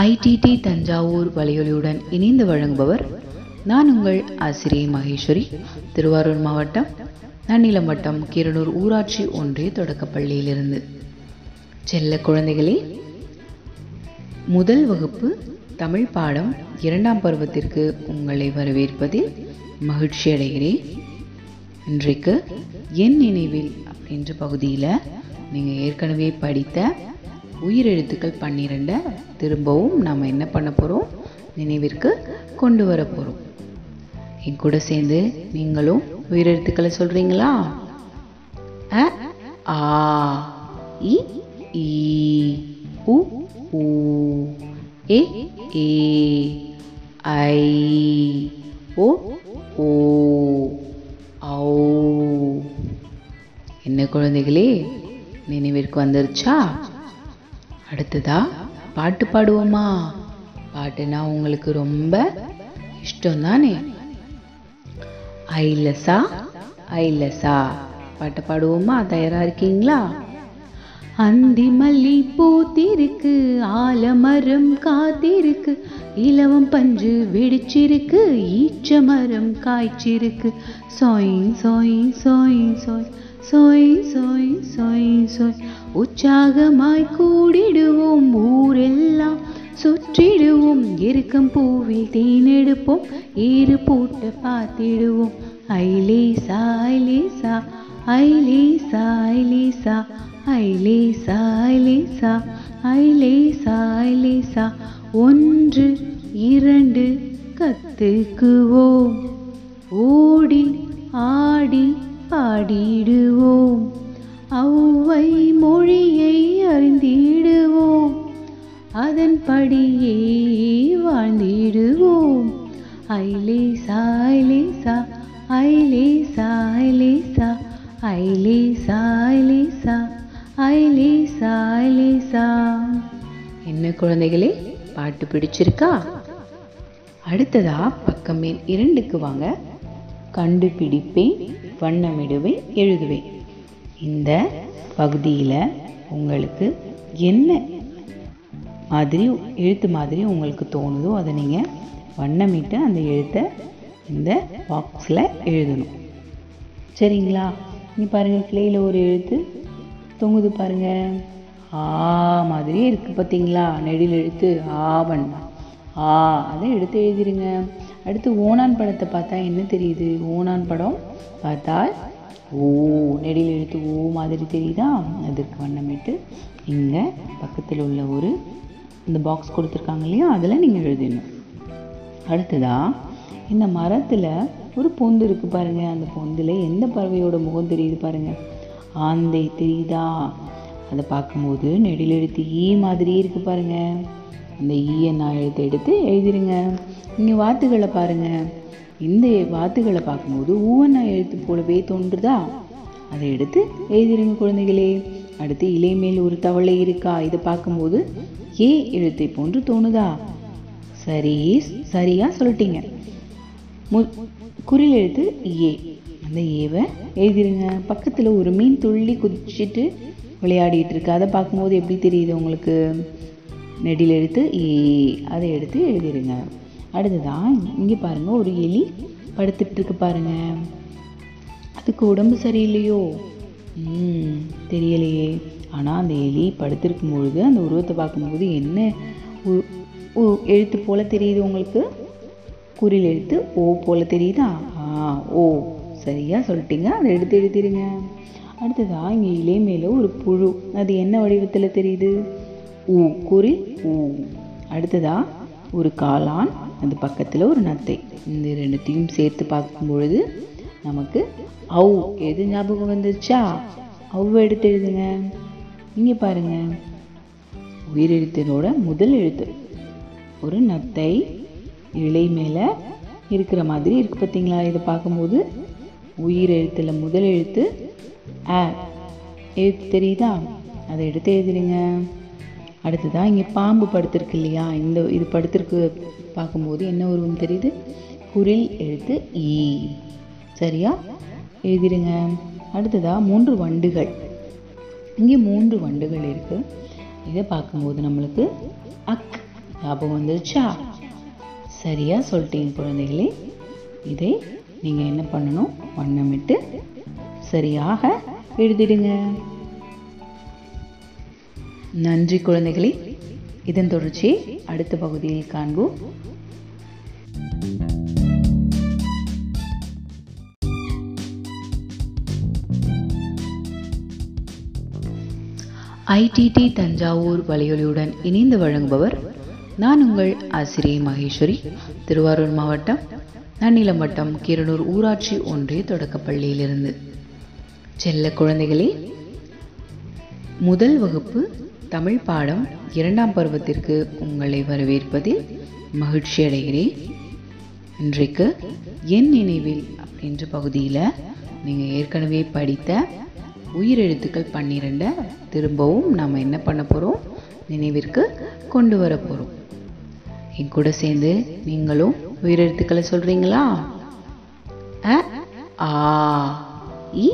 IDD Thanjavur வலையொலியுடன் இணைந்து வழங்குபவர் நான் உங்கள் ஆசிரியை மகேஸ்வரி. திருவாரூர் மாவட்டம் நன்னிலம் வட்டம் கீரனூர் ஊராட்சி ஒன்றிய தொடக்கப்பள்ளியிலிருந்து. செல்ல குழந்தைகளே முதல் வகுப்பு தமிழ் பாடம் இரண்டாம் பருவத்திற்கு உங்களை வரவேற்பதில் மகிழ்ச்சி அடைகிறேன். இன்றைக்கு என் நினைவில் அப்படின்ற பகுதியில் நீங்கள் ஏற்கனவே படித்த உயிரெழுத்துக்கள் பன்னிரெண்டை திரும்பவும் நாம் என்ன பண்ண போகிறோம் நினைவிற்கு கொண்டு வர போகிறோம் என் கூட சேர்ந்து நீங்களும் உயிரெழுத்துக்களை சொல்கிறீங்களா அ ஆ இ ஈ உ ஊ ஏ ஏ ஐ ஓ ஓ ஔ. என்ன குழந்தைகளே நினைவிற்கு வந்துருச்சா? அடுத்ததா பாட்டு பாடுவோமா? பாட்டுனா உங்களுக்கு ரொம்ப இஷ்டம் தானே ஐலசா ஐலசா. பாட்டு பாடுவோமா? தயாரா இருக்கீங்களா? அந்தி மல்லி பூத்திருக்கு ஆலமரம் காத்திருக்கு இலவம் பஞ்சு வெடிச்சிருக்கு ஈச்ச மரம் காய்ச்சிருக்கு. சோய் சோய் சோய் சோய் சொய் சொய் சொய் சொய். உற்சாகமாய் கூடிடுவோம் ஊரெல்லாம். சுற்றிடுவோம் இருக்கும் பூவில் தேனெடுப்போம். ஏறு பூட்ட பார்த்திடுவோம். ஐலேசா ஐலேசா ஐலேசா ஐலேசா ஐலேசா ஐலேசா ஐலேசா ஐலேசா ஒன்று இரண்டு கத்துக்குவோம். ஓடி ஆடி பாடிடுவோம். அவ்வை மொழியை அறிந்திடுவோம். அதன்படியே வாழ்ந்திடுவோம். ஐலேசா ஐலேசா ஐலேசா ஐலேசா ஐலேசா ஐலேசா ஐலேசா ஐலேசா என்ன குழந்தைகளே பாட்டு பிடிச்சிருக்கா? அடுத்ததா பக்கம் மேல் இரண்டுக்கு வாங்க. கண்டுபிடிப்பேன் வண்ணமிடுவேன் எழுதுவேன். இந்த பகுதியில் உங்களுக்கு என்ன மாதிரி எழுத்து மாதிரி உங்களுக்கு தோணுதோ அதை நீங்கள் வண்ணமிட்டு அந்த எழுத்தை இந்த பாக்ஸில் எழுதணும். சரிங்களா? நீ பாருங்கள் கிளையில் ஒரு எழுத்து தொங்குது பாருங்கள் ஆ மாதிரியே இருக்குது பார்த்தீங்களா நெடில் எழுத்து ஆ வண்ணம். ஆ அதை எடுத்து எழுதிடுங்க அடுத்து ஓனான் படத்தை பார்த்தா என்ன தெரியுது? ஓனான் படம் பார்த்தால் ஓ நெடியில் எழுத்து ஓ மாதிரி தெரியுதா? அதற்கு வண்ணமிட்டு இங்கே பக்கத்தில் உள்ள ஒரு இந்த பாக்ஸ் கொடுத்துருக்காங்க இல்லையா? அதில் நீங்கள் எழுதிடணும் அடுத்ததா இந்த மரத்தில் ஒரு பொந்து இருக்குது பாருங்கள் அந்த பொந்தில் எந்த பறவையோட முகம் தெரியுது பாருங்கள் ஆந்தை தெரியுதா? அதை பார்க்கும்போது நெடில் எழுத்து ஈ மாதிரி இருக்குது பாருங்கள் அந்த ஈயை நான் எழுத்து எடுத்து எழுதிருங்க. நீங்கள் வாத்துகளை பாருங்கள் இந்த வாத்துகளை பார்க்கும்போது ஊவண்ணா எழுத்து போலவே தோன்றுதா? அதை எடுத்து எழுதிடுங்க குழந்தைகளே. அடுத்து இலை மேல் ஒரு தவளை இருக்கா? இதை பார்க்கும்போது ஏ எழுத்தை போன்று தோணுதா? சரி சரியாக சொல்லிட்டீங்க. மு குறில் எழுத்து ஏ. அந்த ஏவை எழுதிடுங்க பக்கத்தில் ஒரு மீன் துள்ளி குதிச்சுட்டு விளையாடிட்டு இருக்கு. அதை பார்க்கும்போது எப்படி தெரியுது உங்களுக்கு? நெடில் எழுத்து ஏ அதை எடுத்து எழுதிடுங்க அடுத்ததான் இங்கே பாருங்கள் ஒரு எலி படுத்துட்டு பாருங்கள் அதுக்கு உடம்பு சரியில்லையோ? ம் தெரியலையே. ஆனால் அந்த எலி படுத்திருக்கும் பொழுது அந்த உருவத்தை பார்க்கும்போது என்ன எழுத்து போல் தெரியுது உங்களுக்கு? குறில் எழுத்து ஓ போல் தெரியுதா? ஆ ஓ. சரியாக சொல்லிட்டீங்க. அதை எடுத்து எழுதிடுங்க அடுத்ததாக இங்கே இலை மேலே ஒரு புழு. அது என்ன வடிவத்தில் தெரியுது? ஊ குறி ஊ. அடுத்ததா ஒரு காளான் அது பக்கத்தில் ஒரு நத்தை. இந்த ரெண்டுத்தையும் சேர்த்து பார்க்கும் பொழுது நமக்கு அவு எது ஞாபகம் வந்துருச்சா? ஔ எடுத்து எழுதுங்க. இங்கே பாருங்க. உயிரெழுத்தினோட முதல் எழுத்து. ஒரு நத்தை இலை மேலே இருக்கிற மாதிரி இருக்கு பார்த்தீங்களா இதை பார்க்கும்போது உயிர் எழுத்தில் முதல் எழுத்து ஆ எழுத்து தெரியுதா? அதை எடுத்து எழுதிடுங்க. அடுத்ததான் இங்கே பாம்பு படுத்திருக்கு இல்லையா? இந்த இது படுத்திருக்கு பார்க்கும்போது என்ன உருவம் தெரியுது? குரில் எழுத்து ஈ சரியா? எழுதிடுங்க அடுத்ததா மூன்று வண்டுகள். இங்கே மூன்று வண்டுகள் இருக்குது இதை பார்க்கும்போது நம்மளுக்கு அக் ஞாபகம் வந்துருச்சா? சரியா சொல்லிட்டீங்க குழந்தைகளே. இதை நீங்கள் என்ன பண்ணணும்? வண்ணமிட்டு சரியாக எழுதிடுங்க. நன்றி குழந்தைகளே. இதன் தொடர்ச்சியை அடுத்த பகுதியில் காண்போம். ஐடிடி தஞ்சாவூர் வலையொலியுடன் இணைந்து வழங்குபவர் நான் உங்கள் ஆசிரியை மகேஸ்வரி. திருவாரூர் மாவட்டம் நன்னிலம் வட்டம் கீரனூர் ஊராட்சி ஒன்றிய தொடக்கப்பள்ளியிலிருந்து. செல்ல குழந்தைகளே முதல் வகுப்பு தமிழ் பாடம் இரண்டாம் பருவத்திற்கு உங்களை வரவேற்பதில் மகிழ்ச்சி அடைகிறேன். இன்றைக்கு என் நினைவில் அப்படின்ற பகுதியில் நீங்கள் ஏற்கனவே படித்த உயிரெழுத்துக்கள் பன்னிரெண்டை திரும்பவும் நாம் என்ன பண்ண போகிறோம் நினைவிற்கு கொண்டு வர போகிறோம் என் கூட சேர்ந்து நீங்களும் உயிரெழுத்துக்களை சொல்கிறீங்களா அ ஆ இ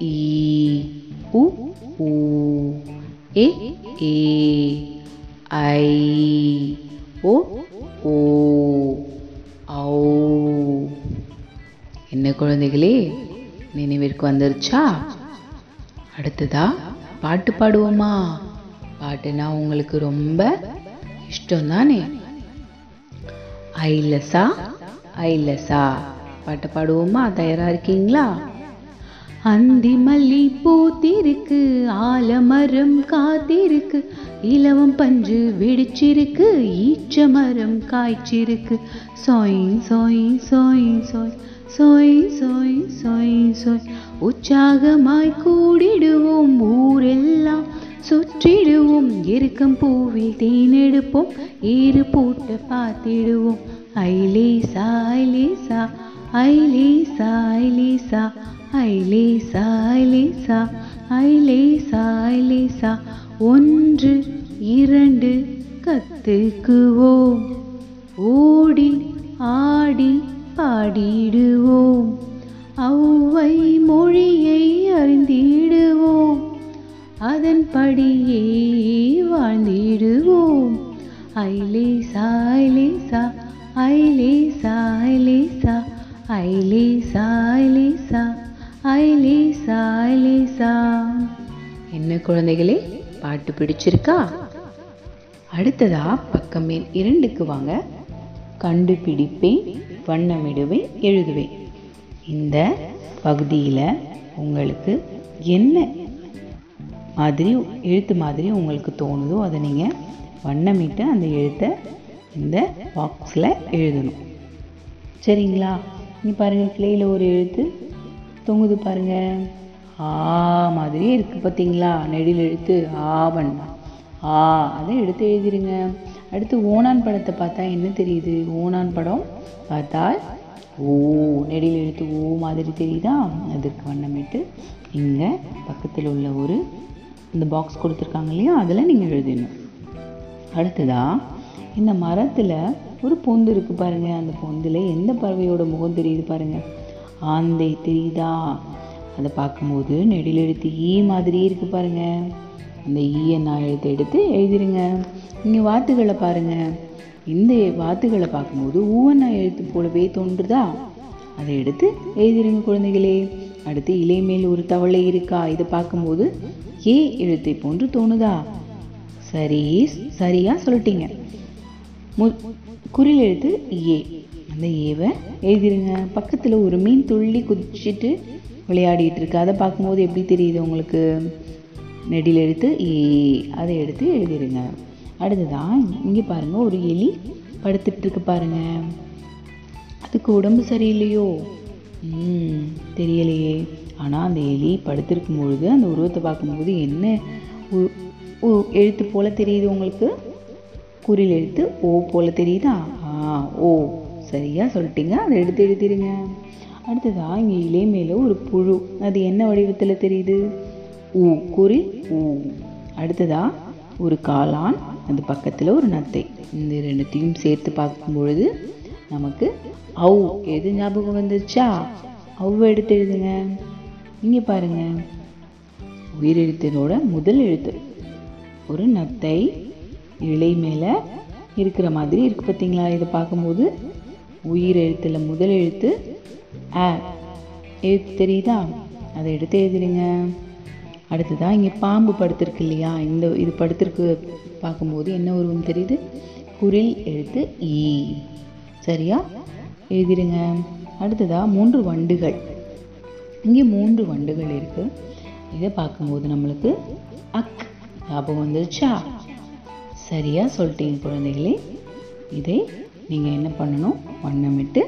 ஈ உ ஊ ஏ ஏ ஐ ஓ ஓ ஔ என்ன குழந்தைகளே நினைவிற்கு வந்துருச்சா? அடுத்ததா பாட்டு பாடுவோமா? பாட்டுனா உங்களுக்கு ரொம்ப இஷ்டம் தானே ஐலசா ஐலசா. பாட்டு பாடுவோமா? தயாரா இருக்கீங்களா? அந்தி மல்லி பூத்திருக்கு ஆலமரம் காத்திருக்கு இலவம் பஞ்சு வெடிச்சிருக்கு ஈச்ச மரம் காய்ச்சிருக்கு. சோயின் சோயின் சோயின் சோய் சோய் சோய் சோய் சோய். உற்சாகமாய் கூடிடுவோம் ஊரெல்லாம் சுற்றிடுவோம் இருக்கும் பூவில் தேனெடுப்போம் ஏறு பூட்ட பார்த்திடுவோம். ஐலேசா ஐலேசா ஐலேசா ஐலேசா ஐலேசா ஐலேசா ஐலேசா ஐலேசா ஒன்று இரண்டு கத்துக்குவோம். ஓடி ஆடி பாடிடுவோம். அவ்வை மொழியை அறிந்திடுவோம். அதன்படியே வாழ்ந்திடுவோம். ஐலேசா ஐலேசா ஐலேசா ஐலேசா ஐலேசா ஐலேசா ஐலேசா ஐலேசா என்ன குழந்தைகளே பாட்டு பிடிச்சிருக்கா? அடுத்ததா பக்கம் இரண்டுக்கு வாங்க. கண்டுபிடிப்பேன் வண்ணமிடுவேன் எழுதுவேன். இந்த பகுதியில் உங்களுக்கு என்ன மாதிரி எழுத்து மாதிரி உங்களுக்கு தோணுதோ அதை நீங்கள் வண்ணமிட்டு அந்த எழுத்தை இந்த பாக்ஸில் எழுதணும். சரிங்களா? நீ பாருங்கள் கிளையில் ஒரு எழுத்து தொங்குது பாருங்கள் ஆ மாதிரியே இருக்குது பார்த்தீங்களா நெடில் எழுத்து ஆவண்ணா ஆ அதை எடுத்து எழுதிடுங்க அடுத்து ஓனான் படத்தை பார்த்தா என்ன தெரியுது? ஓனான் படம் பார்த்தால் ஓ நெடில் எழுத்து ஓ மாதிரி தெரியுதா? அதற்கு வண்ணமிட்டு இங்கே பக்கத்தில் உள்ள ஒரு இந்த பாக்ஸ் கொடுத்துருக்காங்க இல்லையா? அதில் நீங்கள் எழுதிடணும் அடுத்ததாக இந்த மரத்தில் ஒரு பொந்து இருக்குது பாருங்கள் அந்த பொந்தில் எந்த பறவையோட முகம் தெரியுது பாருங்கள் ஆந்தை தெரியுதா? அதை பார்க்கும்போது நெடில் எழுத்து ஈ மாதிரியே இருக்குது பாருங்கள் அந்த ஈயை நான் எழுத்து எடுத்து எழுதிருங்க. இங்கே வாத்துகளை பாருங்கள் இந்த வாத்துகளை பார்க்கும்போது ஊவண்ணா எழுத்து போலவே தோன்றுதா? அதை எடுத்து எழுதிருங்க குழந்தைகளே. அடுத்து இலை மேல் ஒரு தவளை இருக்கா? இதை பார்க்கும்போது ஏ எழுத்தை போன்று தோணுதா? சரி சரியா சொல்லிட்டீங்க. மு குறில் எழுத்து ஏ. அந்த ஏவை எழுதிருங்க. பக்கத்தில் ஒரு மீன் துள்ளி குதிச்சுட்டு விளையாடிட்டு இருக்கு அதை பார்க்கும்போது எப்படி தெரியுது உங்களுக்கு? நெடில் எழுத்து ஏ. அதை எடுத்து எழுதிடுங்க அடுத்ததான் இங்கே பாருங்கள் ஒரு எலி படுத்துட்டு இருக்கு அதுக்கு உடம்பு சரியில்லையோ? ம் தெரியலையே. ஆனால் அந்த எலி படுத்திருக்கும் பொழுது அந்த உருவத்தை பார்க்கும்போது என்ன உ- எழுத்து போல் தெரியுது உங்களுக்கு? குறில் எழுத்து ஓ போல் தெரியுதா? ஆ ஓ சரியாக சொல்லிட்டீங்க. அதை எடுத்து எழுதிடுங்க அடுத்ததாக இங்கே இலை மேலே ஒரு புழு. அது என்ன வடிவத்தில் தெரியுது? ஊ குறில் ஊ. அடுத்ததா ஒரு காளான் அது பக்கத்தில் ஒரு நத்தை. இந்த ரெண்டுத்தையும் சேர்த்து பார்க்கும் பொழுது நமக்கு அவ் எது ஞாபகம் வந்துச்சா அவ்வ எடுத்து எழுதுங்க. இங்கே பாருங்க. உயிரெழுத்தினோட முதல் எழுத்து. ஒரு நத்தை இலை மேலே இருக்கிற மாதிரி இருக்குது பார்த்தீங்களா இதை பார்க்கும்போது உயிர் எழுத்தில் முதல் எழுத்து ஆ எழுத்து தெரியுதா? அதை எடுத்து எழுதிடுங்க. அடுத்ததாக இங்கே பாம்பு படுத்திருக்கு இல்லையா? இந்த இது படுத்திருக்கு பார்க்கும்போது என்ன உருவம் தெரியுது? குரில் எழுத்து ஈ சரியா? எழுதிடுங்க. அடுத்ததாக மூன்று வண்டுகள். இங்கே மூன்று வண்டுகள் இருக்குது இதை பார்க்கும்போது நம்மளுக்கு அக் ஞாபகம் வந்துருச்சா? சரியாக சொல்லிட்டீங்க குழந்தைகளே. இதை நீங்கள் என்ன பண்ணணும்? வண்ணமிட்டு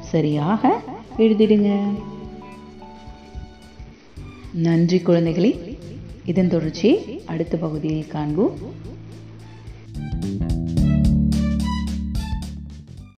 சரியாக எழுதிடுங்க. நன்றி குழந்தைகளே. இதன் தொடர்ச்சியை அடுத்த பகுதியில் காண்போம்.